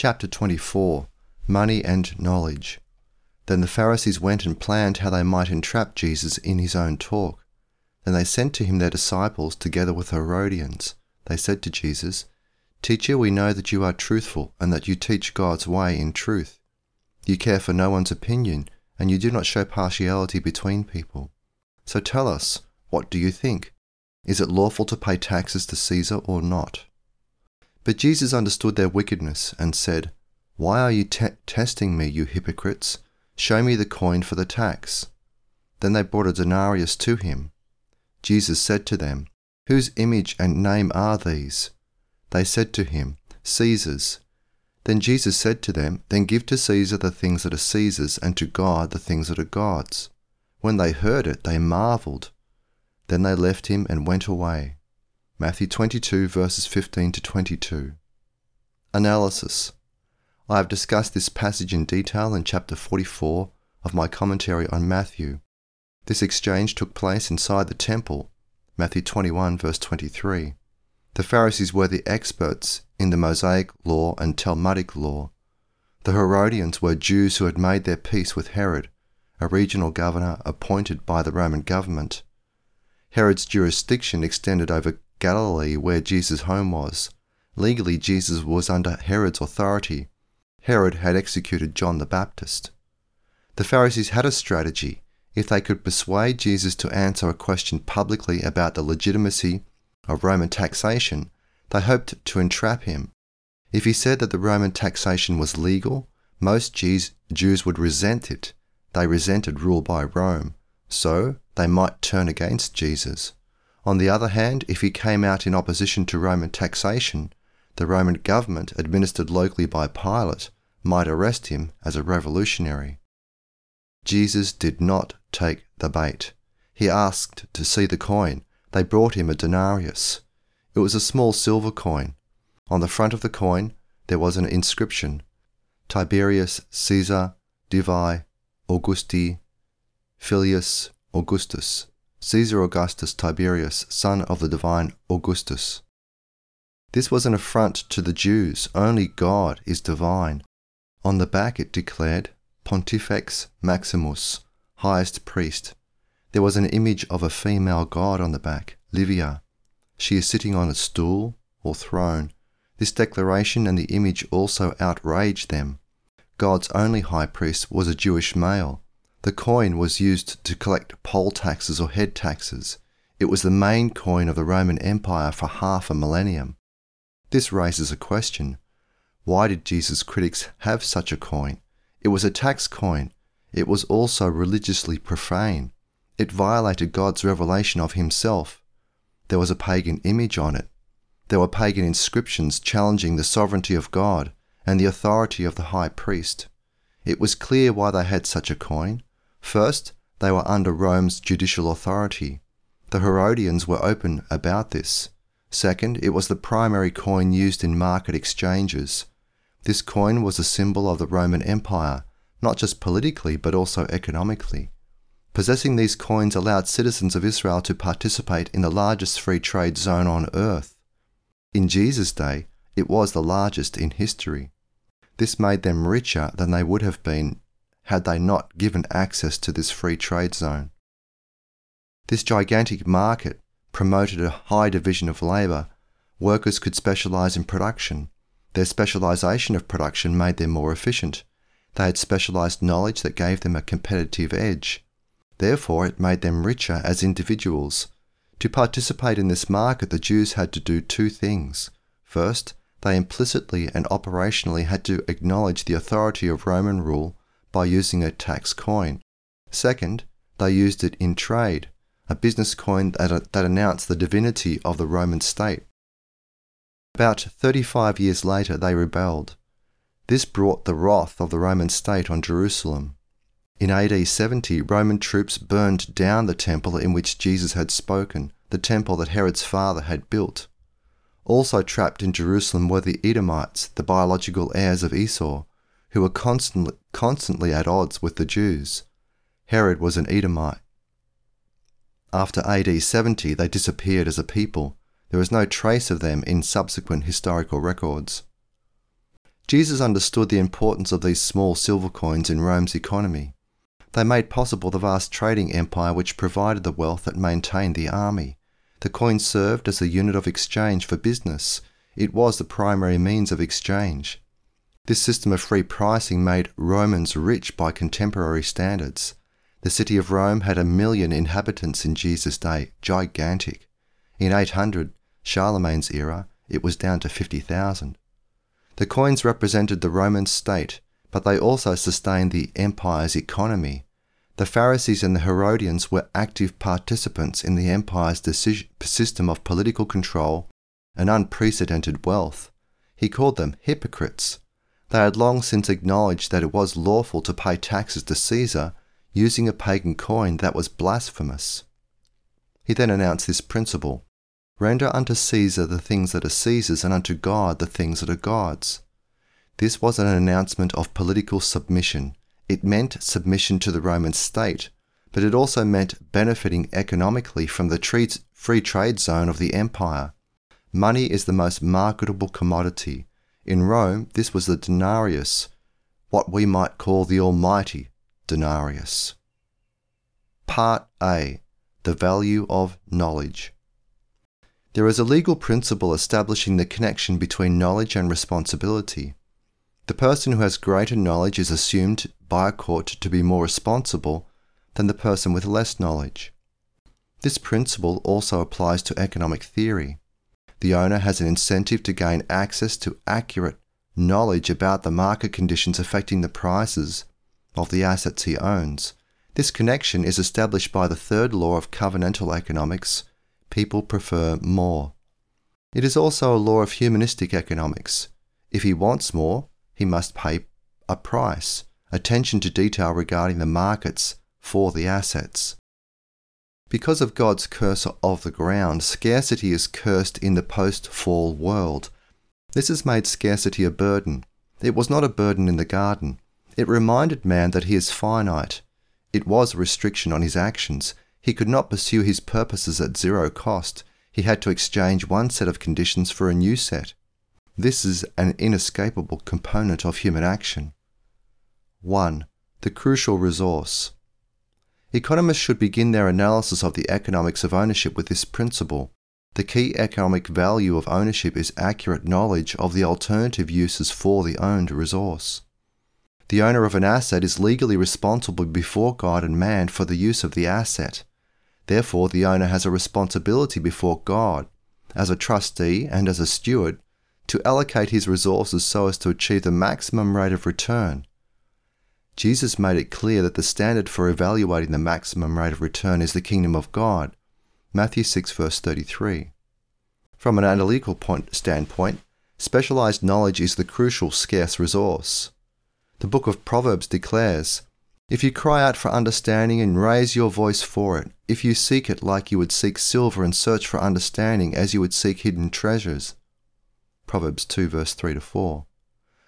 Chapter 24 Money and Knowledge. Then the Pharisees went and planned how they might entrap Jesus in his own talk. Then they sent to him their disciples together with Herodians. They said to Jesus, Teacher, we know that you are truthful and that you teach God's way in truth. You care for no one's opinion, and you do not show partiality between people. So tell us, what do you think? Is it lawful to pay taxes to Caesar or not? But Jesus understood their wickedness and said, Why are you te- testing me, you hypocrites? Show me the coin for the tax. Then they brought a denarius to him. Jesus said to them, Whose image and name are these? They said to him, Caesar's. Then Jesus said to them, Then give to Caesar the things that are Caesar's, and to God the things that are God's. When they heard it, they marveled. Then they left him and went away. Matthew 22, verses 15 to 22. Analysis I have discussed this passage in detail in chapter 44 of my commentary on Matthew. This exchange took place inside the temple, Matthew 21, verse 23. The Pharisees were the experts in the Mosaic law and Talmudic law. The Herodians were Jews who had made their peace with Herod, a regional governor appointed by the Roman government. Herod's jurisdiction extended over Galilee, where Jesus' home was. Legally, Jesus was under Herod's authority, Herod had executed John the Baptist. The Pharisees had a strategy. If they could persuade Jesus to answer a question publicly about the legitimacy of Roman taxation, they hoped to entrap him. If he said that the Roman taxation was legal, most Jews, would resent it. They resented rule by Rome, so they might turn against Jesus. On the other hand, if he came out in opposition to Roman taxation, the Roman government, administered locally by Pilate, might arrest him as a revolutionary. Jesus did not take the bait. He asked to see the coin. They brought him a denarius. It was a small silver coin. On the front of the coin there was an inscription Tiberius Caesar Divi Augusti Filius Augustus, Caesar Augustus Tiberius, son of the divine Augustus. This was an affront to the Jews. Only God is divine. On the back it declared Pontifex Maximus, highest priest. There was an image of a female god on the back, Livia. She is sitting on a stool or throne. This declaration and the image also outraged them. God's only high priest was a Jewish male. The coin was used to collect poll taxes or head taxes. It was the main coin of the Roman Empire for half a millennium. This raises a question why did Jesus' critics have such a coin? It was a tax coin. It was also religiously profane. It violated God's revelation of himself. There was a pagan image on it. There were pagan inscriptions challenging the sovereignty of God and the authority of the high priest. It was clear why they had such a coin. First, they were under Rome's judicial authority. The Herodians were open about this. Second, it was the primary coin used in market exchanges. This coin was a symbol of the Roman Empire, not just politically but also economically. Possessing these coins allowed citizens of Israel to participate in the largest free trade zone on earth. In Jesus' day, it was the largest in history. This made them richer than they would have been had they not given access to this free trade zone. This gigantic market promoted a high division of labour. Workers could specialise in production, their specialization of production made them more efficient. They had specialized knowledge that gave them a competitive edge. Therefore, it made them richer as individuals. To participate in this market, the Jews had to do two things. First, they implicitly and operationally had to acknowledge the authority of Roman rule by using a tax coin. Second, they used it in trade, a business coin that, that announced the divinity of the Roman state. About 35 years later, they rebelled. This brought the wrath of the Roman state on Jerusalem. In AD 70, Roman troops burned down the temple in which Jesus had spoken, the temple that Herod's father had built. Also trapped in Jerusalem were the Edomites, the biological heirs of Esau, who were constantly, constantly at odds with the Jews. Herod was an Edomite. After AD 70, they disappeared as a people, there is no trace of them in subsequent historical records. Jesus understood the importance of these small silver coins in Rome's economy. They made possible the vast trading empire which provided the wealth that maintained the army. The coin served as the unit of exchange for business. It was the primary means of exchange. This system of free pricing made Romans rich by contemporary standards. The city of Rome had a million inhabitants in Jesus' day, gigantic. In 800, Charlemagne's era, it was down to 50,000. The coins represented the Roman state, but they also sustained the empire's economy. The Pharisees and the Herodians were active participants in the empire's decision, system of political control and unprecedented wealth. He called them hypocrites. They had long since acknowledged that it was lawful to pay taxes to Caesar using a pagan coin that was blasphemous. He then announced this principle Render unto Caesar the things that are Caesar's, and unto God the things that are God's. This was an announcement of political submission. It meant submission to the Roman state, but it also meant benefiting economically from the free trade zone of the empire. Money is the most marketable commodity. In Rome, this was the denarius, what we might call the almighty denarius. Part A The Value of Knowledge. There is a legal principle establishing the connection between knowledge and responsibility. The person who has greater knowledge is assumed by a court to be more responsible than the person with less knowledge. This principle also applies to economic theory. The owner has an incentive to gain access to accurate knowledge about the market conditions affecting the prices of the assets he owns. This connection is established by the third law of covenantal economics people prefer more. It is also a law of humanistic economics. If he wants more, he must pay a price, attention to detail regarding the markets for the assets. Because of God's curse of the ground, scarcity is cursed in the post fall world. This has made scarcity a burden. It was not a burden in the garden. It reminded man that he is finite. It was a restriction on his actions. He could not pursue his purposes at zero cost. He had to exchange one set of conditions for a new set. This is an inescapable component of human action. 1. The crucial resource. Economists should begin their analysis of the economics of ownership with this principle. The key economic value of ownership is accurate knowledge of the alternative uses for the owned resource. The owner of an asset is legally responsible before God and man for the use of the asset. Therefore, the owner has a responsibility before God, as a trustee and as a steward, to allocate his resources so as to achieve the maximum rate of return. Jesus made it clear that the standard for evaluating the maximum rate of return is the kingdom of God. Matthew 6 verse 33. From an analytical point, standpoint, specialized knowledge is the crucial scarce resource. The book of Proverbs declares, If you cry out for understanding and raise your voice for it, if you seek it like you would seek silver and search for understanding as you would seek hidden treasures, Proverbs 2, verse 3 to 4.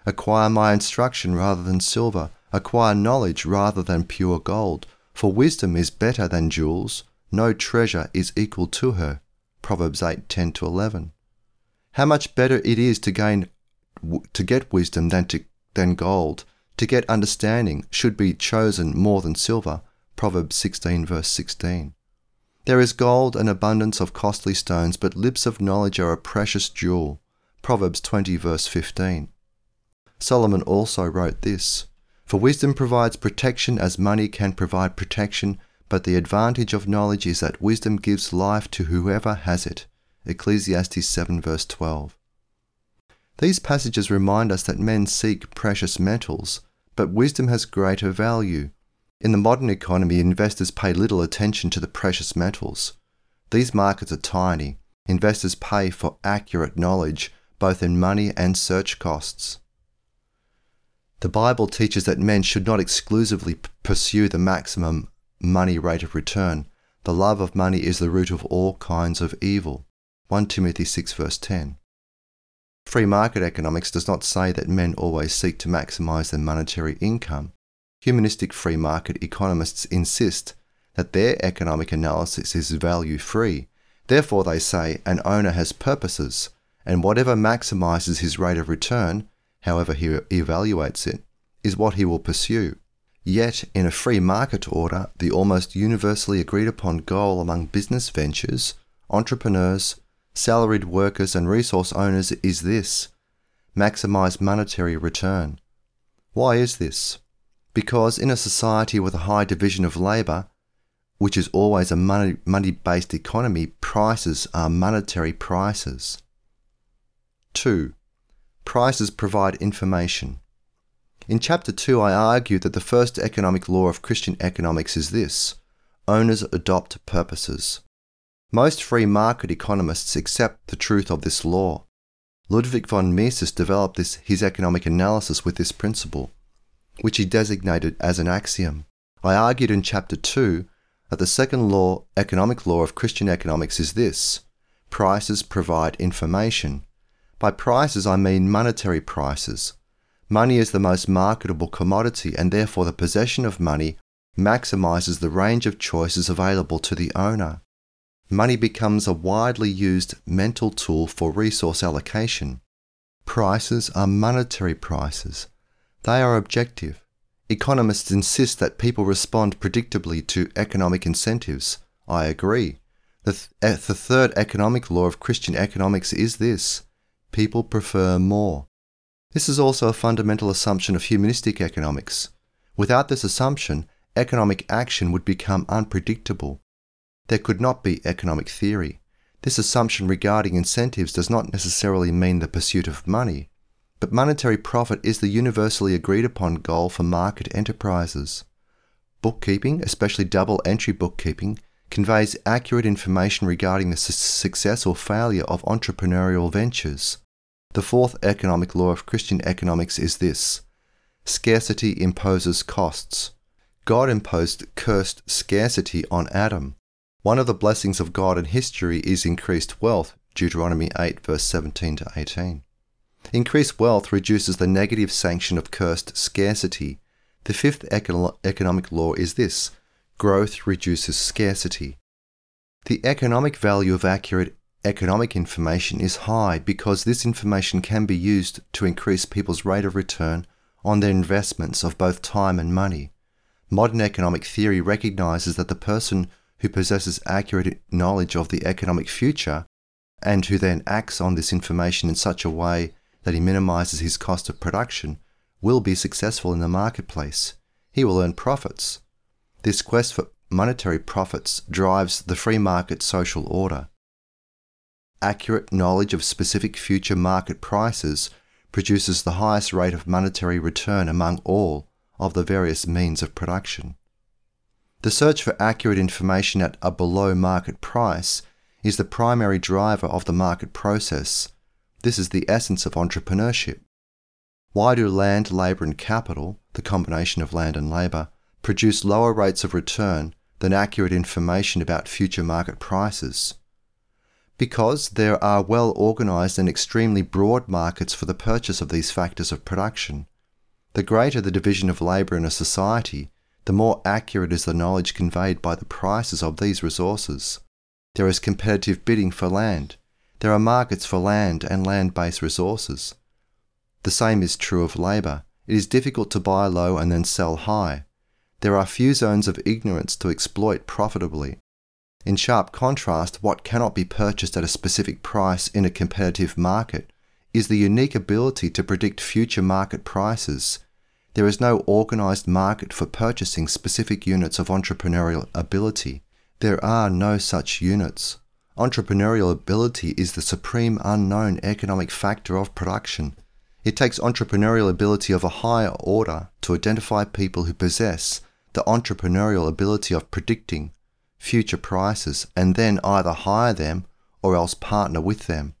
Acquire my instruction rather than silver, acquire knowledge rather than pure gold, for wisdom is better than jewels, no treasure is equal to her. Proverbs 8, 10 to 11. How much better it is to gain to get wisdom than to than gold, to get understanding should be chosen more than silver. Proverbs 16 verse 16. There is gold and abundance of costly stones, but lips of knowledge are a precious jewel. Proverbs 20, verse 15. Solomon also wrote this For wisdom provides protection as money can provide protection, but the advantage of knowledge is that wisdom gives life to whoever has it. Ecclesiastes 7, verse 12. These passages remind us that men seek precious metals, but wisdom has greater value. In the modern economy, investors pay little attention to the precious metals. These markets are tiny. Investors pay for accurate knowledge both in money and search costs. The Bible teaches that men should not exclusively pursue the maximum money rate of return. The love of money is the root of all kinds of evil. 1 Timothy 6 verse 10. Free market economics does not say that men always seek to maximize their monetary income. Humanistic free market economists insist that their economic analysis is value free. Therefore, they say an owner has purposes, and whatever maximizes his rate of return however he evaluates it, is what he will pursue. Yet, in a free market order, the almost universally agreed upon goal among business ventures, entrepreneurs, salaried workers, and resource owners is this maximize monetary return. Why is this? Because in a society with a high division of labour, which is always a money, money based economy, prices are monetary prices. 2. Prices provide information. In Chapter 2, I argued that the first economic law of Christian economics is this owners adopt purposes. Most free market economists accept the truth of this law. Ludwig von Mises developed this, his economic analysis with this principle, which he designated as an axiom. I argued in Chapter 2 that the second law, economic law of Christian economics, is this prices provide information. By prices, I mean monetary prices. Money is the most marketable commodity, and therefore the possession of money maximizes the range of choices available to the owner money becomes a widely used mental tool for resource allocation. Prices are monetary prices. They are objective. Economists insist that people respond predictably to economic incentives. I agree. The, th- eh, the third economic law of Christian economics is this people prefer more. This is also a fundamental assumption of humanistic economics. Without this assumption, economic action would become unpredictable there could not be economic theory. This assumption regarding incentives does not necessarily mean the pursuit of money, but monetary profit is the universally agreed upon goal for market enterprises. Bookkeeping, especially double entry bookkeeping, conveys accurate information regarding the su- success or failure of entrepreneurial ventures. The fourth economic law of Christian economics is this scarcity imposes costs. God imposed cursed scarcity on Adam. One of the blessings of God in history is increased wealth, Deuteronomy 8, verse 17 to 18. Increased wealth reduces the negative sanction of cursed scarcity. The fifth econo- economic law is this growth reduces scarcity. The economic value of accurate economic information is high because this information can be used to increase people's rate of return on their investments of both time and money. Modern economic theory recognizes that the person who possesses accurate knowledge of the economic future and who then acts on this information in such a way that he minimizes his cost of production will be successful in the marketplace. He will earn profits. This quest for monetary profits drives the free market social order. Accurate knowledge of specific future market prices produces the highest rate of monetary return among all of the various means of production. The search for accurate information at a below market price is the primary driver of the market process. This is the essence of entrepreneurship. Why do land, labour, and capital, the combination of land and labour, produce lower rates of return than accurate information about future market prices? Because there are well organised and extremely broad markets for the purchase of these factors of production. The greater the division of labour in a society, the more accurate is the knowledge conveyed by the prices of these resources. There is competitive bidding for land. There are markets for land and land based resources. The same is true of labour. It is difficult to buy low and then sell high. There are few zones of ignorance to exploit profitably. In sharp contrast, what cannot be purchased at a specific price in a competitive market is the unique ability to predict future market prices there is no organized market for purchasing specific units of entrepreneurial ability. There are no such units. Entrepreneurial ability is the supreme unknown economic factor of production. It takes entrepreneurial ability of a higher order to identify people who possess the entrepreneurial ability of predicting future prices and then either hire them or else partner with them.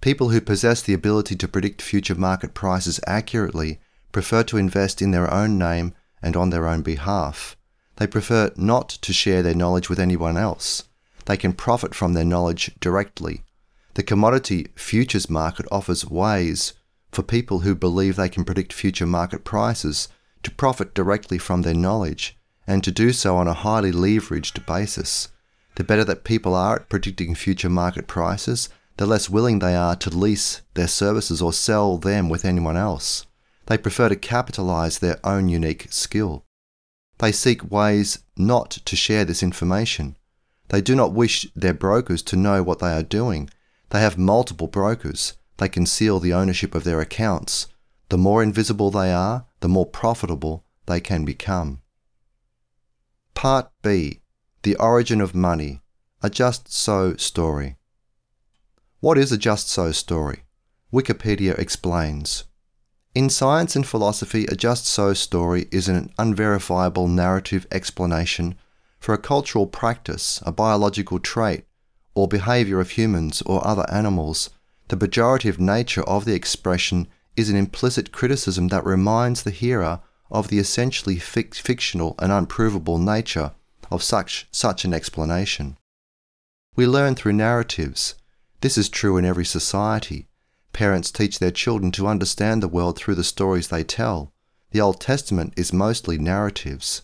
People who possess the ability to predict future market prices accurately prefer to invest in their own name and on their own behalf. They prefer not to share their knowledge with anyone else. They can profit from their knowledge directly. The commodity futures market offers ways for people who believe they can predict future market prices to profit directly from their knowledge and to do so on a highly leveraged basis. The better that people are at predicting future market prices, the less willing they are to lease their services or sell them with anyone else. They prefer to capitalize their own unique skill. They seek ways not to share this information. They do not wish their brokers to know what they are doing. They have multiple brokers. They conceal the ownership of their accounts. The more invisible they are, the more profitable they can become. Part B The Origin of Money A Just So Story. What is a just so story? Wikipedia explains. In science and philosophy, a just so story is an unverifiable narrative explanation for a cultural practice, a biological trait, or behavior of humans or other animals. The pejorative nature of the expression is an implicit criticism that reminds the hearer of the essentially fic- fictional and unprovable nature of such, such an explanation. We learn through narratives. This is true in every society. Parents teach their children to understand the world through the stories they tell. The Old Testament is mostly narratives.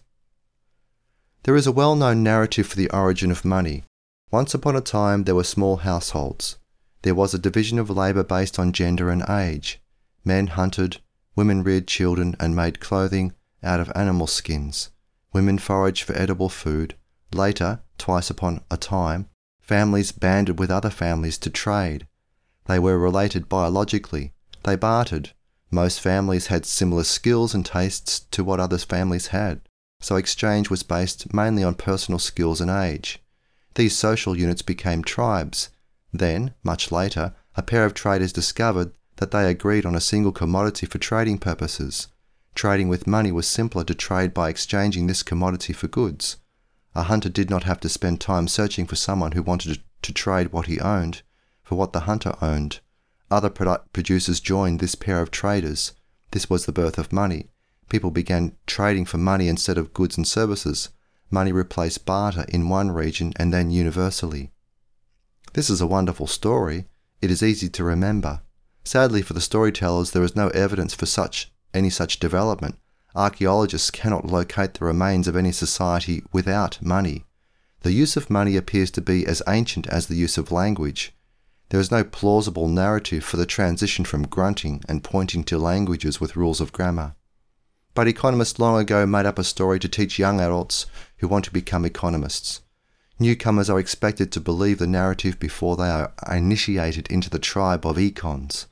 There is a well known narrative for the origin of money. Once upon a time, there were small households. There was a division of labour based on gender and age. Men hunted, women reared children and made clothing out of animal skins. Women foraged for edible food. Later, twice upon a time, families banded with other families to trade. They were related biologically. They bartered. Most families had similar skills and tastes to what other families had so exchange was based mainly on personal skills and age. These social units became tribes. Then, much later, a pair of traders discovered that they agreed on a single commodity for trading purposes. Trading with money was simpler to trade by exchanging this commodity for goods. A hunter did not have to spend time searching for someone who wanted to trade what he owned for what the hunter owned. Other produ- producers joined this pair of traders. This was the birth of money people began trading for money instead of goods and services. Money replaced barter in one region and then universally. This is a wonderful story. It is easy to remember. Sadly for the storytellers, there is no evidence for such any such development. Archaeologists cannot locate the remains of any society without money. The use of money appears to be as ancient as the use of language. There is no plausible narrative for the transition from grunting and pointing to languages with rules of grammar. But economists long ago made up a story to teach young adults who want to become economists. Newcomers are expected to believe the narrative before they are initiated into the tribe of econs.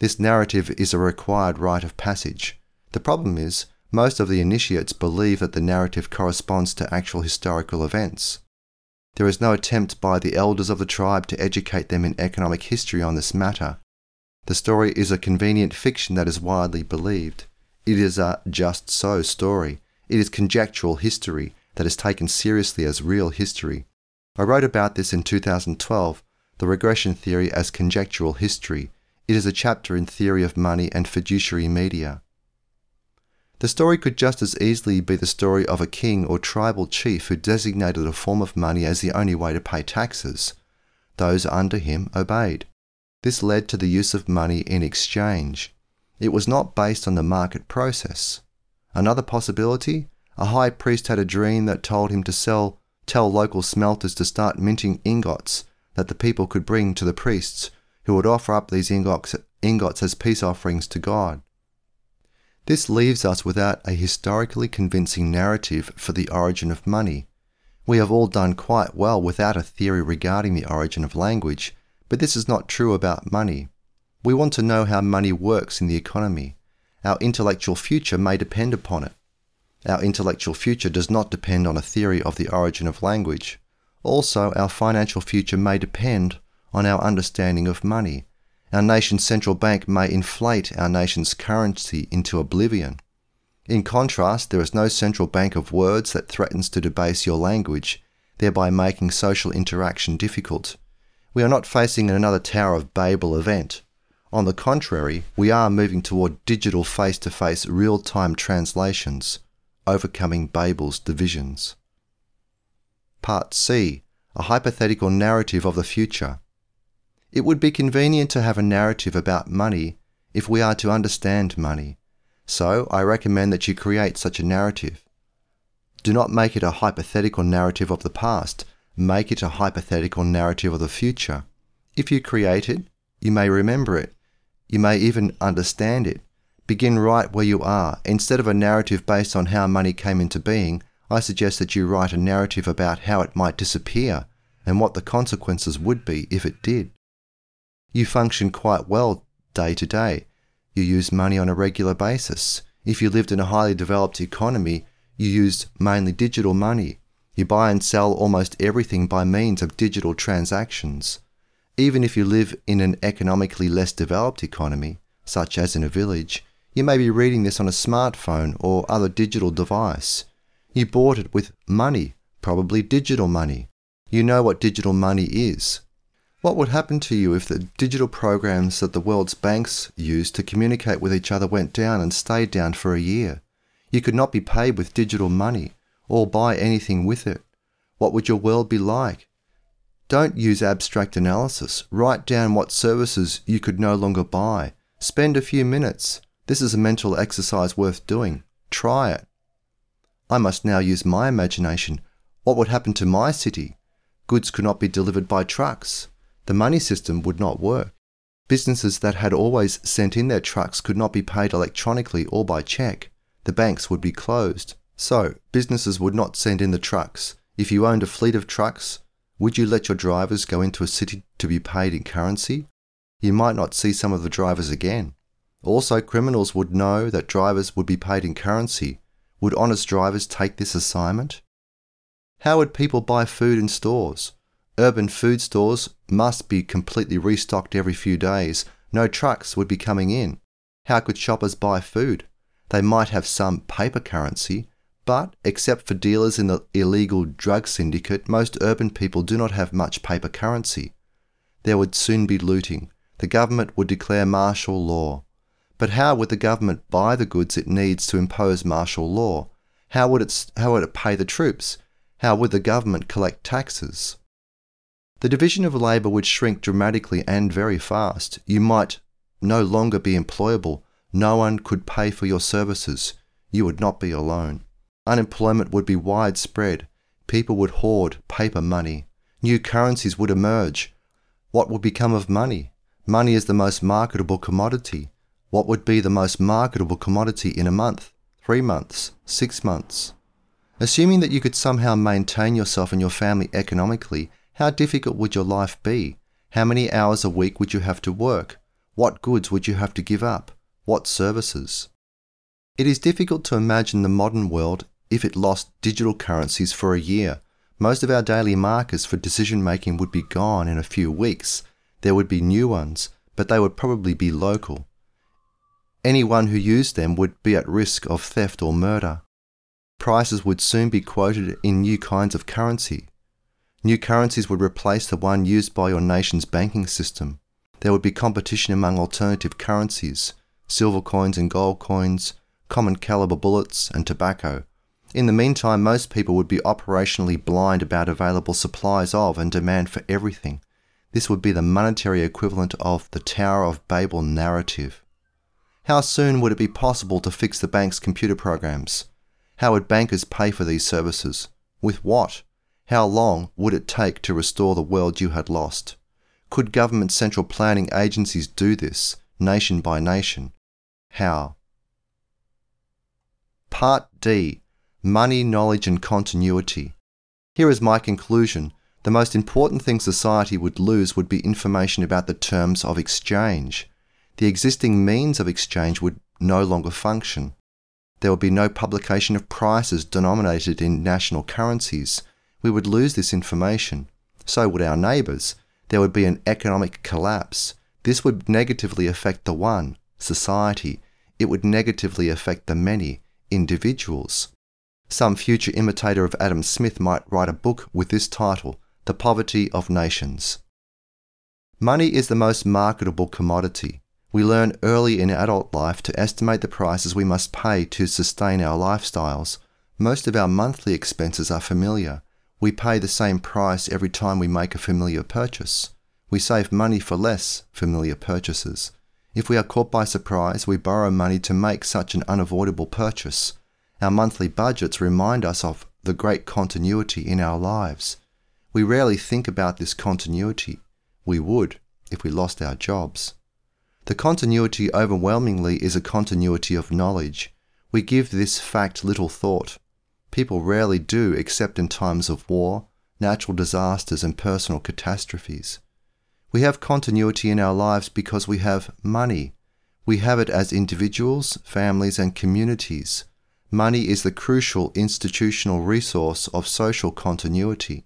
This narrative is a required rite of passage. The problem is, most of the initiates believe that the narrative corresponds to actual historical events. There is no attempt by the elders of the tribe to educate them in economic history on this matter. The story is a convenient fiction that is widely believed. It is a just so story. It is conjectural history that is taken seriously as real history. I wrote about this in 2012, the regression theorem as conjectural history. It is a chapter in theory of money and fiduciary media. The story could just as easily be the story of a king or tribal chief who designated a form of money as the only way to pay taxes. Those under him obeyed. This led to the use of money in exchange. It was not based on the market process. Another possibility a high priest had a dream that told him to sell, tell local smelters to start minting ingots that the people could bring to the priests, who would offer up these ingots, as peace offerings to God. This leaves us without a historically convincing narrative for the origin of money. We have all done quite well without a theory regarding the origin of language, but this is not true about money. We want to know how money works in the economy. Our intellectual future may depend upon it. Our intellectual future does not depend on a theory of the origin of language. Also, our financial future may depend on our understanding of money. Our nation's central bank may inflate our nation's currency into oblivion. In contrast, there is no central bank of words that threatens to debase your language, thereby making social interaction difficult. We are not facing another Tower of Babel event. On the contrary, we are moving toward digital face to face real time translations, overcoming Babel's divisions. Part C A hypothetical narrative of the future. It would be convenient to have a narrative about money if we are to understand money, so I recommend that you create such a narrative. Do not make it a hypothetical narrative of the past, make it a hypothetical narrative of the future. If you create it, you may remember it. You may even understand it. Begin right where you are. Instead of a narrative based on how money came into being, I suggest that you write a narrative about how it might disappear and what the consequences would be if it did. You function quite well day to day. You use money on a regular basis. If you lived in a highly developed economy, you used mainly digital money. You buy and sell almost everything by means of digital transactions. Even if you live in an economically less developed economy, such as in a village, you may be reading this on a smartphone or other digital device. You bought it with money, probably digital money. You know what digital money is. What would happen to you if the digital programs that the world's banks use to communicate with each other went down and stayed down for a year? You could not be paid with digital money or buy anything with it. What would your world be like? Don't use abstract analysis. Write down what services you could no longer buy. Spend a few minutes. This is a mental exercise worth doing. Try it. I must now use my imagination. What would happen to my city? Goods could not be delivered by trucks. The money system would not work. Businesses that had always sent in their trucks could not be paid electronically or by check. The banks would be closed. So, businesses would not send in the trucks. If you owned a fleet of trucks, would you let your drivers go into a city to be paid in currency? You might not see some of the drivers again. Also, criminals would know that drivers would be paid in currency. Would honest drivers take this assignment? How would people buy food in stores? Urban food stores must be completely restocked every few days. No trucks would be coming in. How could shoppers buy food? They might have some paper currency, but, except for dealers in the illegal drug syndicate, most urban people do not have much paper currency. There would soon be looting. The government would declare martial law. But how would the government buy the goods it needs to impose martial law? How would it, how would it pay the troops? How would the government collect taxes? The division of labour would shrink dramatically and very fast. You might no longer be employable. No one could pay for your services. You would not be alone. Unemployment would be widespread. People would hoard paper money. New currencies would emerge. What would become of money? Money is the most marketable commodity. What would be the most marketable commodity in a month, three months, six months? Assuming that you could somehow maintain yourself and your family economically, how difficult would your life be? How many hours a week would you have to work? What goods would you have to give up? What services? It is difficult to imagine the modern world if it lost digital currencies for a year. Most of our daily markers for decision making would be gone in a few weeks. There would be new ones, but they would probably be local. Anyone who used them would be at risk of theft or murder. Prices would soon be quoted in new kinds of currency. New currencies would replace the one used by your nation's banking system. There would be competition among alternative currencies silver coins and gold coins, common caliber bullets, and tobacco. In the meantime, most people would be operationally blind about available supplies of and demand for everything. This would be the monetary equivalent of the Tower of Babel narrative. How soon would it be possible to fix the bank's computer programs? How would bankers pay for these services? With what? How long would it take to restore the world you had lost? Could government central planning agencies do this, nation by nation? How? Part D money, knowledge, and continuity. Here is my conclusion. The most important thing society would lose would be information about the terms of exchange. The existing means of exchange would no longer function. There would be no publication of prices denominated in national currencies. We would lose this information. So would our neighbours. There would be an economic collapse. This would negatively affect the one, society. It would negatively affect the many, individuals. Some future imitator of Adam Smith might write a book with this title The Poverty of Nations. Money is the most marketable commodity. We learn early in adult life to estimate the prices we must pay to sustain our lifestyles. Most of our monthly expenses are familiar. We pay the same price every time we make a familiar purchase. We save money for less familiar purchases. If we are caught by surprise, we borrow money to make such an unavoidable purchase. Our monthly budgets remind us of the great continuity in our lives. We rarely think about this continuity. We would. if we lost our jobs. The continuity overwhelmingly is a continuity of knowledge. We give this fact little thought. People rarely do except in times of war, natural disasters, and personal catastrophes. We have continuity in our lives because we have money. We have it as individuals, families, and communities. Money is the crucial institutional resource of social continuity.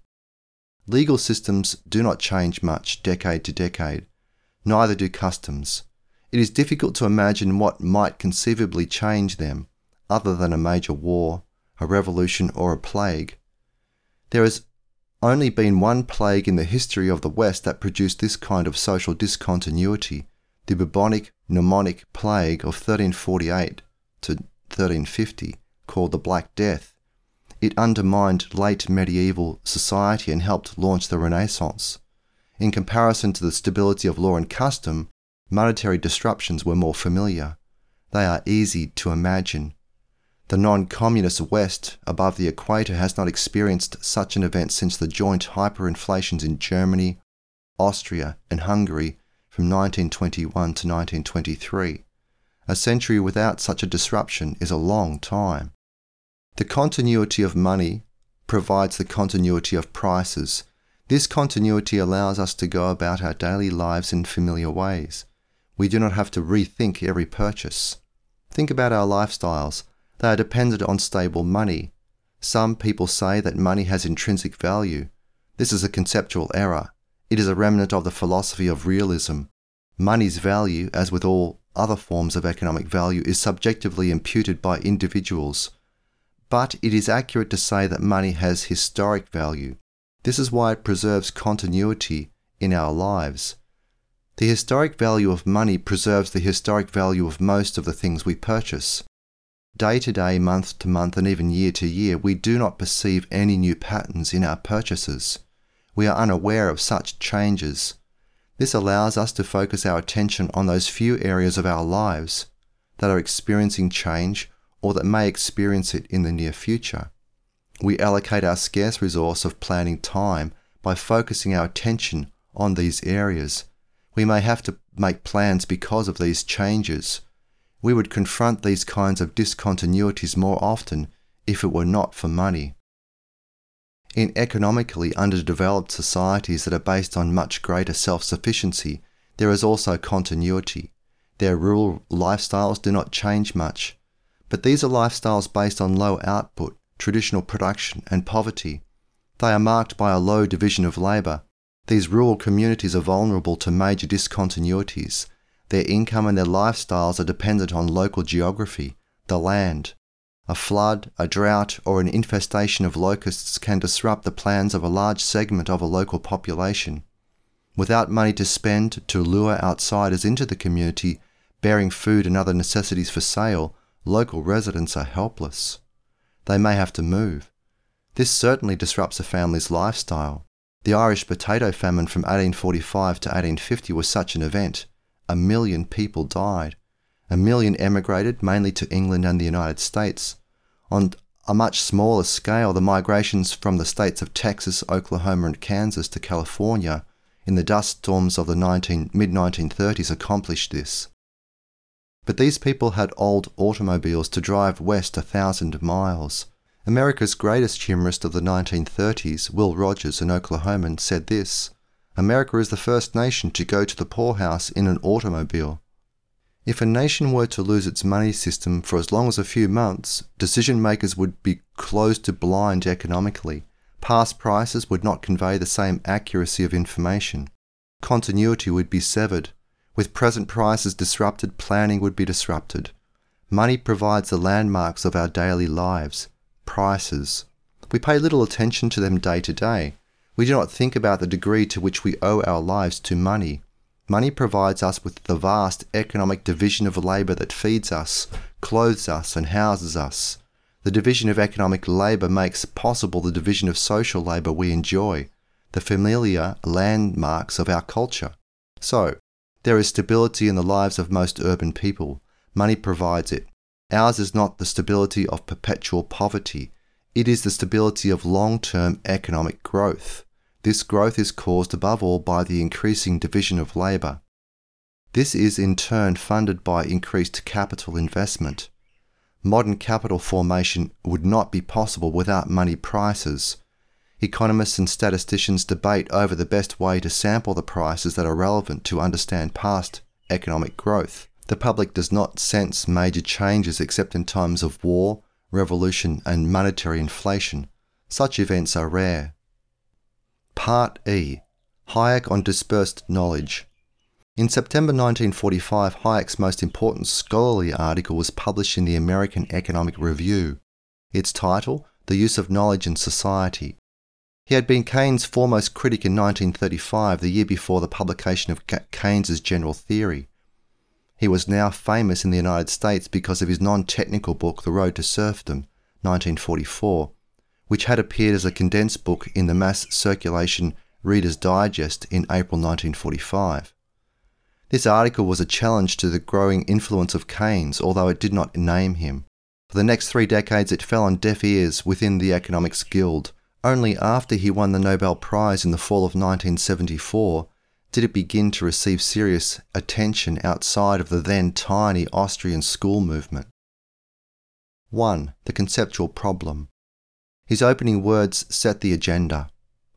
Legal systems do not change much decade to decade, neither do customs. It is difficult to imagine what might conceivably change them, other than a major war, a revolution, or a plague. There has only been one plague in the history of the West that produced this kind of social discontinuity the bubonic pneumonic plague of 1348 to 1350, called the Black Death. It undermined late medieval society and helped launch the Renaissance. In comparison to the stability of law and custom, monetary disruptions were more familiar. They are easy to imagine. The non communist West above the equator has not experienced such an event since the joint hyperinflations in Germany, Austria, and Hungary from 1921 to 1923. A century without such a disruption is a long time. The continuity of money provides the continuity of prices. This continuity allows us to go about our daily lives in familiar ways. We do not have to rethink every purchase. Think about our lifestyles. They are dependent on stable money. Some people say that money has intrinsic value. This is a conceptual error. It is a remnant of the philosophy of realism. Money's value, as with all other forms of economic value, is subjectively imputed by individuals. But it is accurate to say that money has historic value. This is why it preserves continuity in our lives. The historic value of money preserves the historic value of most of the things we purchase. Day to day, month to month, and even year to year, we do not perceive any new patterns in our purchases we are unaware of such changes. This allows us to focus our attention on those few areas of our lives that are experiencing change or that may experience it in the near future. We allocate our scarce resource of planning time by focusing our attention on these areas. We may have to make plans because of these changes. We would confront these kinds of discontinuities more often if it were not for money. In economically underdeveloped societies that are based on much greater self sufficiency, there is also continuity. Their rural lifestyles do not change much. But these are lifestyles based on low output, traditional production, and poverty. They are marked by a low division of labour. These rural communities are vulnerable to major discontinuities. Their income and their lifestyles are dependent on local geography, the land, a flood, a drought, or an infestation of locusts can disrupt the plans of a large segment of a local population. Without money to spend to lure outsiders into the community, bearing food and other necessities for sale, local residents are helpless. They may have to move. This certainly disrupts a family's lifestyle. The Irish potato famine from 1845 to 1850 was such an event. A million people died. A million emigrated, mainly to England and the United States. On a much smaller scale, the migrations from the states of Texas, Oklahoma, and Kansas to California in the dust storms of the mid 1930s accomplished this. But these people had old automobiles to drive west a thousand miles. America's greatest humorist of the 1930s, Will Rogers, an Oklahoman, said this America is the first nation to go to the poorhouse in an automobile. If a nation were to lose its money system for as long as a few months, decision makers would be closed to blind economically. Past prices would not convey the same accuracy of information. Continuity would be severed. With present prices disrupted, planning would be disrupted. Money provides the landmarks of our daily lives prices. We pay little attention to them day to day. We do not think about the degree to which we owe our lives to money. Money provides us with the vast economic division of labour that feeds us, clothes us, and houses us. The division of economic labour makes possible the division of social labour we enjoy, the familiar landmarks of our culture. So, there is stability in the lives of most urban people. Money provides it. Ours is not the stability of perpetual poverty, it is the stability of long term economic growth. This growth is caused above all by the increasing division of labour. This is in turn funded by increased capital investment. Modern capital formation would not be possible without money prices. Economists and statisticians debate over the best way to sample the prices that are relevant to understand past economic growth. The public does not sense major changes except in times of war, revolution, and monetary inflation. Such events are rare. Part E Hayek on Dispersed Knowledge. In September 1945, Hayek's most important scholarly article was published in the American Economic Review. Its title, The Use of Knowledge in Society. He had been Keynes' foremost critic in 1935, the year before the publication of Keynes's general theory. He was now famous in the United States because of his non technical book, The Road to Serfdom, 1944 which had appeared as a condensed book in the mass circulation Reader's Digest in April 1945. This article was a challenge to the growing influence of Keynes, although it did not name him. For the next three decades, it fell on deaf ears within the Economics Guild. Only after he won the Nobel Prize in the fall of 1974 did it begin to receive serious attention outside of the then tiny Austrian school movement. 1. The conceptual problem. His opening words set the agenda.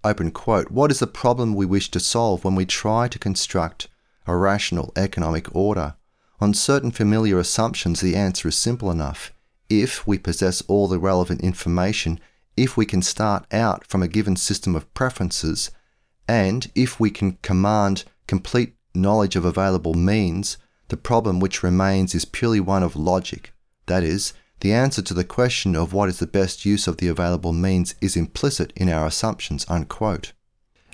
Open quote, what is the problem we wish to solve when we try to construct a rational economic order? On certain familiar assumptions, the answer is simple enough. If we possess all the relevant information, if we can start out from a given system of preferences, and if we can command complete knowledge of available means, the problem which remains is purely one of logic. That is, the answer to the question of what is the best use of the available means is implicit in our assumptions. Unquote.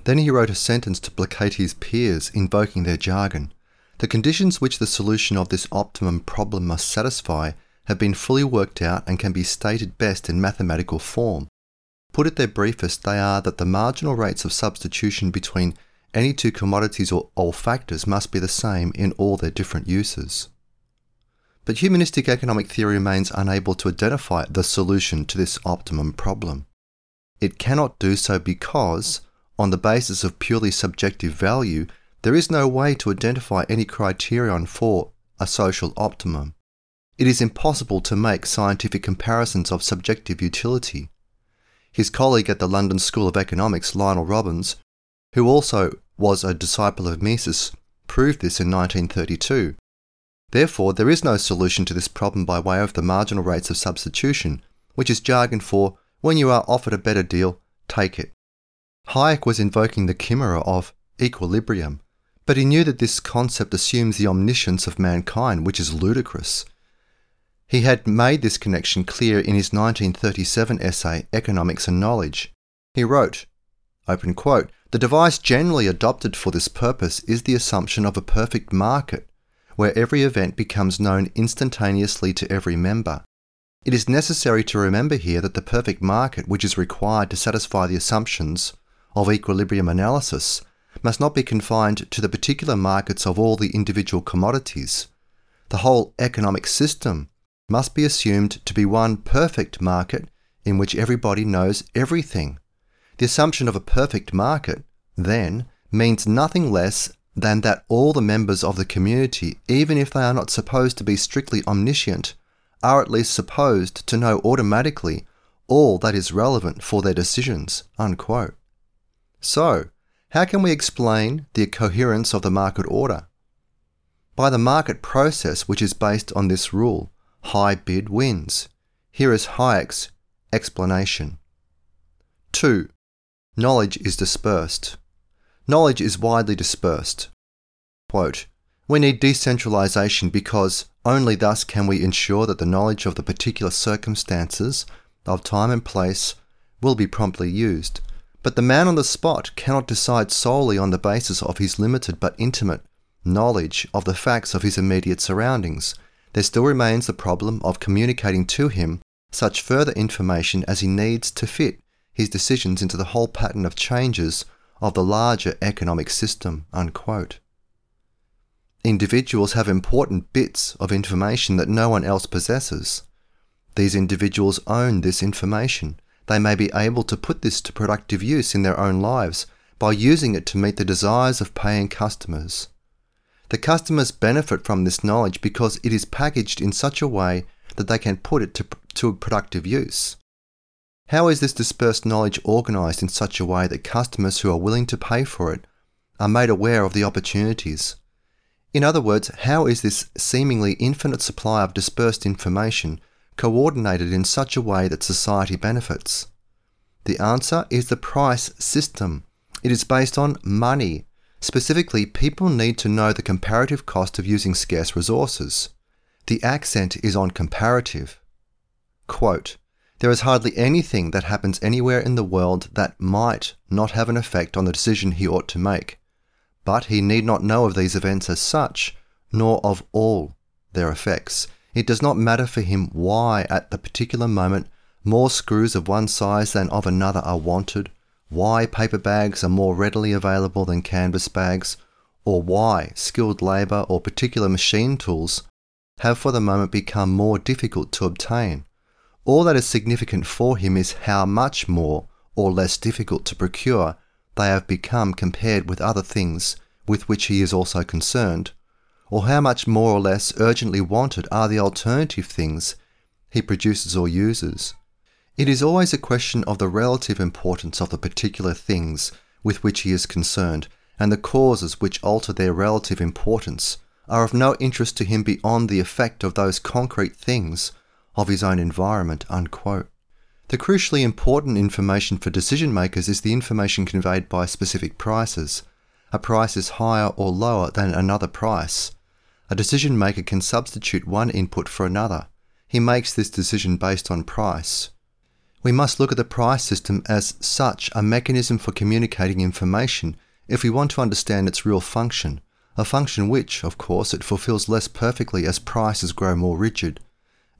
Then he wrote a sentence to placate his peers, invoking their jargon. The conditions which the solution of this optimum problem must satisfy have been fully worked out and can be stated best in mathematical form. Put at their briefest, they are that the marginal rates of substitution between any two commodities or all factors must be the same in all their different uses. But humanistic economic theory remains unable to identify the solution to this optimum problem. It cannot do so because, on the basis of purely subjective value, there is no way to identify any criterion for a social optimum. It is impossible to make scientific comparisons of subjective utility. His colleague at the London School of Economics, Lionel Robbins, who also was a disciple of Mises, proved this in 1932 Therefore, there is no solution to this problem by way of the marginal rates of substitution, which is jargon for when you are offered a better deal, take it. Hayek was invoking the chimera of equilibrium, but he knew that this concept assumes the omniscience of mankind, which is ludicrous. He had made this connection clear in his 1937 essay, Economics and Knowledge. He wrote, quote, The device generally adopted for this purpose is the assumption of a perfect market where every event becomes known instantaneously to every member. It is necessary to remember here that the perfect market, which is required to satisfy the assumptions of equilibrium analysis, must not be confined to the particular markets of all the individual commodities. The whole economic system must be assumed to be one perfect market in which everybody knows everything. The assumption of a perfect market, then, means nothing less than that all the members of the community, even if they are not supposed to be strictly omniscient, are at least supposed to know automatically all that is relevant for their decisions. Unquote. So, how can we explain the coherence of the market order? By the market process, which is based on this rule high bid wins. Here is Hayek's explanation. 2. Knowledge is dispersed knowledge is widely dispersed. Quote, we need decentralization because only thus can we ensure that the knowledge of the particular circumstances of time and place will be promptly used. But the man on the spot cannot decide solely on the basis of his limited but intimate knowledge of the facts of his immediate surroundings. There still remains the problem of communicating to him such further information as he needs to fit his decisions into the whole pattern of changes of the larger economic system. Unquote. Individuals have important bits of information that no one else possesses. These individuals own this information. They may be able to put this to productive use in their own lives, by using it to meet the desires of paying customers. The customers benefit from this knowledge because it is packaged in such a way that they can put it to, to productive use. How is this dispersed knowledge organized in such a way that customers who are willing to pay for it are made aware of the opportunities? In other words, how is this seemingly infinite supply of dispersed information coordinated in such a way that society benefits? The answer is the price system. It is based on money. Specifically, people need to know the comparative cost of using scarce resources. The accent is on comparative. Quote, there is hardly anything that happens anywhere in the world that might not have an effect on the decision he ought to make. But he need not know of these events as such, nor of all their effects. It does not matter for him why, at the particular moment, more screws of one size than of another are wanted, why paper bags are more readily available than canvas bags, or why skilled labour or particular machine tools have for the moment become more difficult to obtain. All that is significant for him is how much more or less difficult to procure they have become compared with other things with which he is also concerned, or how much more or less urgently wanted are the alternative things he produces or uses. It is always a question of the relative importance of the particular things with which he is concerned, and the causes which alter their relative importance are of no interest to him beyond the effect of those concrete things of his own environment. Unquote. The crucially important information for decision makers is the information conveyed by specific prices. A price is higher or lower than another price. A decision maker can substitute one input for another. He makes this decision based on price. We must look at the price system as such a mechanism for communicating information if we want to understand its real function, a function which, of course, it fulfills less perfectly as prices grow more rigid.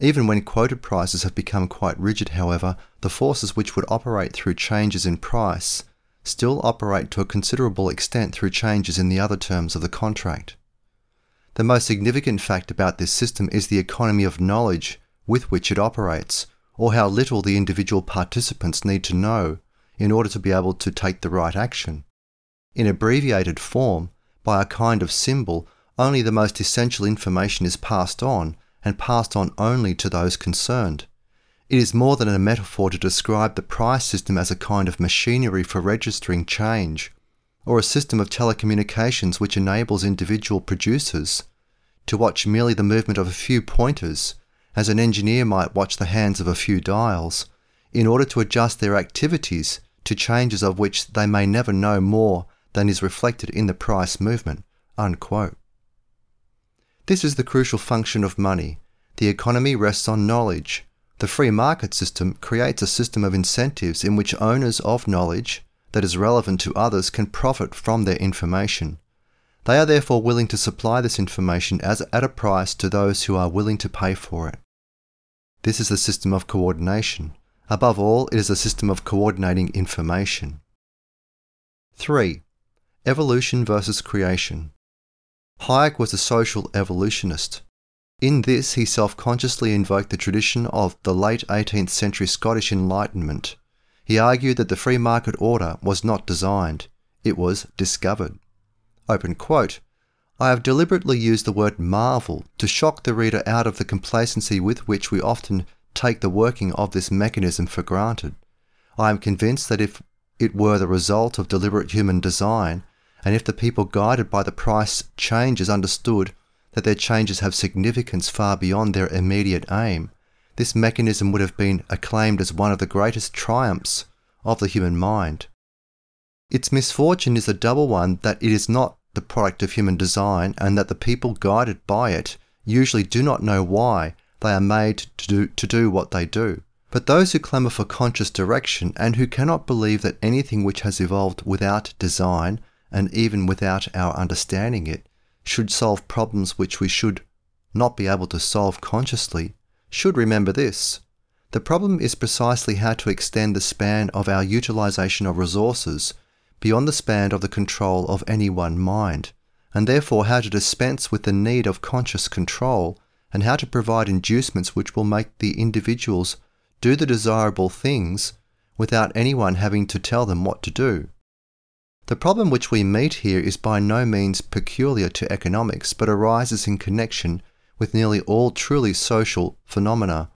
Even when quoted prices have become quite rigid, however, the forces which would operate through changes in price still operate to a considerable extent through changes in the other terms of the contract. The most significant fact about this system is the economy of knowledge with which it operates, or how little the individual participants need to know in order to be able to take the right action. In abbreviated form, by a kind of symbol, only the most essential information is passed on and passed on only to those concerned. It is more than a metaphor to describe the price system as a kind of machinery for registering change, or a system of telecommunications which enables individual producers to watch merely the movement of a few pointers, as an engineer might watch the hands of a few dials, in order to adjust their activities to changes of which they may never know more than is reflected in the price movement. Unquote. This is the crucial function of money. The economy rests on knowledge. The free market system creates a system of incentives in which owners of knowledge that is relevant to others can profit from their information. They are therefore willing to supply this information as at a price to those who are willing to pay for it. This is a system of coordination. Above all, it is a system of coordinating information. 3. Evolution versus creation. Hayek was a social evolutionist. In this, he self consciously invoked the tradition of the late 18th century Scottish Enlightenment. He argued that the free market order was not designed, it was discovered. Open quote. I have deliberately used the word marvel to shock the reader out of the complacency with which we often take the working of this mechanism for granted. I am convinced that if it were the result of deliberate human design, and if the people guided by the price changes understood that their changes have significance far beyond their immediate aim, this mechanism would have been acclaimed as one of the greatest triumphs of the human mind. Its misfortune is a double one that it is not the product of human design and that the people guided by it usually do not know why they are made to do, to do what they do. But those who clamour for conscious direction and who cannot believe that anything which has evolved without design and even without our understanding it, should solve problems which we should not be able to solve consciously, should remember this. The problem is precisely how to extend the span of our utilization of resources beyond the span of the control of any one mind, and therefore how to dispense with the need of conscious control and how to provide inducements which will make the individuals do the desirable things without anyone having to tell them what to do. The problem which we meet here is by no means peculiar to economics, but arises in connection with nearly all truly social phenomena,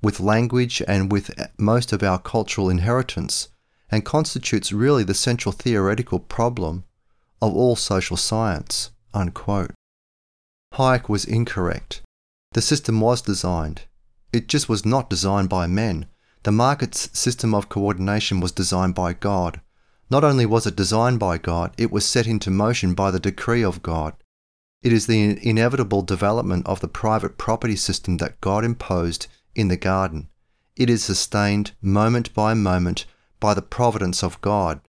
with language and with eh, most of our cultural inheritance, and constitutes really the central theoretical problem of all social science. Unquote. Hayek was incorrect. The system was designed. It just was not designed by men. The market's system of coordination was designed by God. Not only was it designed by God, it was set into motion by the decree of God. It is the inevitable development of the private property system that God imposed in the garden. It is sustained moment by moment by the providence of God.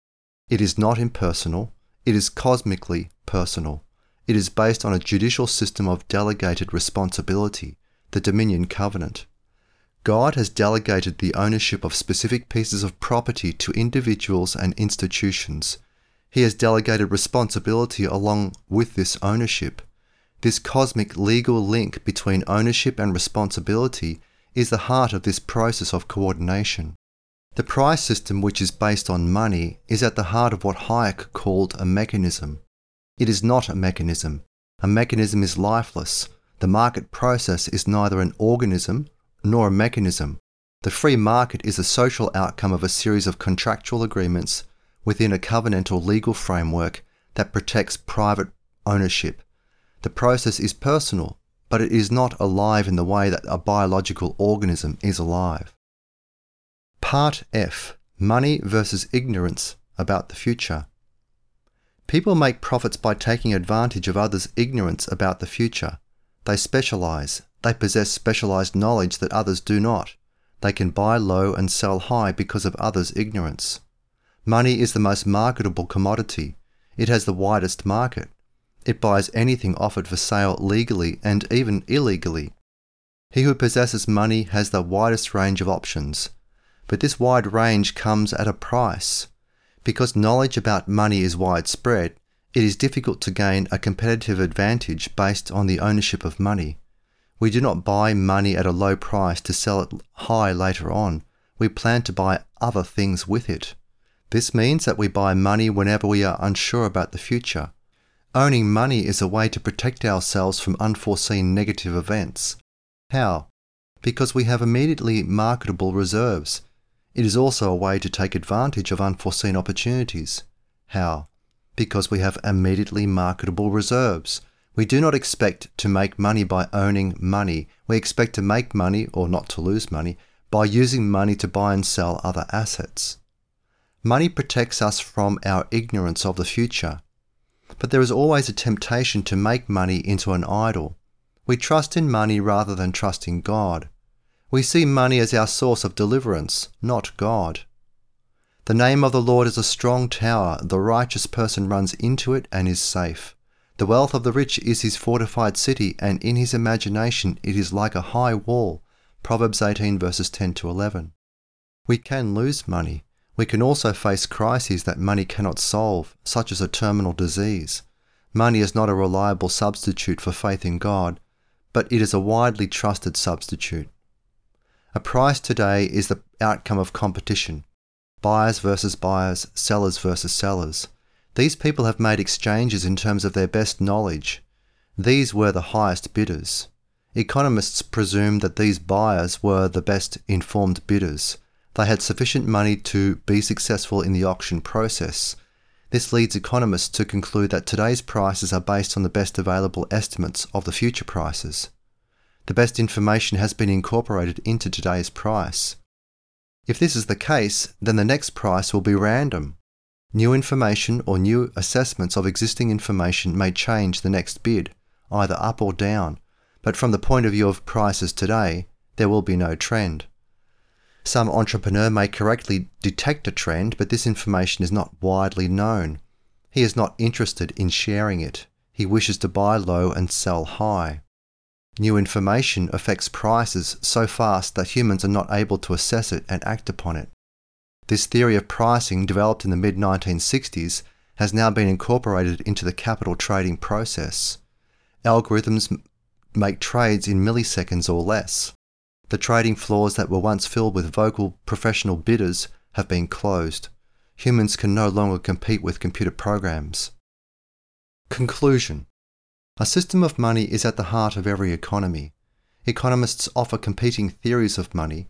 It is not impersonal, it is cosmically personal. It is based on a judicial system of delegated responsibility, the Dominion Covenant. God has delegated the ownership of specific pieces of property to individuals and institutions. He has delegated responsibility along with this ownership. This cosmic legal link between ownership and responsibility is the heart of this process of coordination. The price system, which is based on money, is at the heart of what Hayek called a mechanism. It is not a mechanism. A mechanism is lifeless. The market process is neither an organism nor a mechanism. The free market is a social outcome of a series of contractual agreements within a covenantal legal framework that protects private ownership. The process is personal, but it is not alive in the way that a biological organism is alive. Part F Money versus Ignorance about the Future. People make profits by taking advantage of others' ignorance about the future. They specialize. They possess specialized knowledge that others do not. They can buy low and sell high because of others' ignorance. Money is the most marketable commodity. It has the widest market. It buys anything offered for sale legally and even illegally. He who possesses money has the widest range of options. But this wide range comes at a price. Because knowledge about money is widespread, it is difficult to gain a competitive advantage based on the ownership of money. We do not buy money at a low price to sell it high later on. We plan to buy other things with it. This means that we buy money whenever we are unsure about the future. Owning money is a way to protect ourselves from unforeseen negative events. How? Because we have immediately marketable reserves. It is also a way to take advantage of unforeseen opportunities. How? Because we have immediately marketable reserves. We do not expect to make money by owning money. We expect to make money, or not to lose money, by using money to buy and sell other assets. Money protects us from our ignorance of the future. But there is always a temptation to make money into an idol. We trust in money rather than trust in God. We see money as our source of deliverance, not God. The name of the Lord is a strong tower, the righteous person runs into it and is safe. The wealth of the rich is his fortified city, and in his imagination it is like a high wall. Proverbs 18 verses 10 to 11. We can lose money. We can also face crises that money cannot solve, such as a terminal disease. Money is not a reliable substitute for faith in God, but it is a widely trusted substitute. A price today is the outcome of competition buyers versus buyers, sellers versus sellers. These people have made exchanges in terms of their best knowledge. These were the highest bidders. Economists presume that these buyers were the best informed bidders. They had sufficient money to be successful in the auction process. This leads economists to conclude that today's prices are based on the best available estimates of the future prices the best information has been incorporated into today's price. If this is the case, then the next price will be random. New information or new assessments of existing information may change the next bid, either up or down, but from the point of view of prices today, there will be no trend. Some entrepreneur may correctly detect a trend, but this information is not widely known. He is not interested in sharing it. He wishes to buy low and sell high. New information affects prices so fast that humans are not able to assess it and act upon it. This theory of pricing, developed in the mid 1960s, has now been incorporated into the capital trading process. Algorithms make trades in milliseconds or less. The trading floors that were once filled with vocal professional bidders have been closed. humans can no longer compete with computer programs. Conclusion A system of money is at the heart of every economy. Economists offer competing theories of money,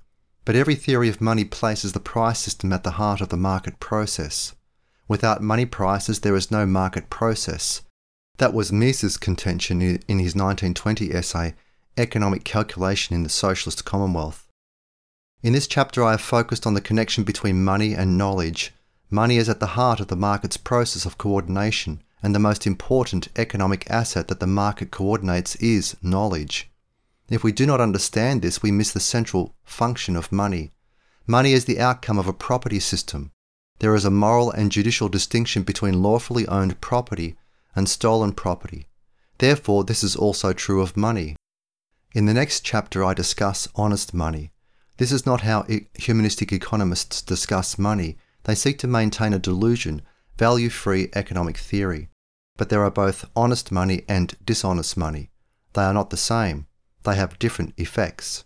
but every theory of money places the price system at the heart of the market process. Without money prices, there is no market process. That was Mises' contention in his 1920 essay, Economic Calculation in the Socialist Commonwealth. In this chapter, I have focused on the connection between money and knowledge. Money is at the heart of the market's process of coordination, and the most important economic asset that the market coordinates is knowledge. If we do not understand this, we miss the central function of money. Money is the outcome of a property system. There is a moral and judicial distinction between lawfully owned property and stolen property. Therefore, this is also true of money. In the next chapter, I discuss honest money. This is not how humanistic economists discuss money. They seek to maintain a delusion, value free economic theory. But there are both honest money and dishonest money. They are not the same, they have different effects.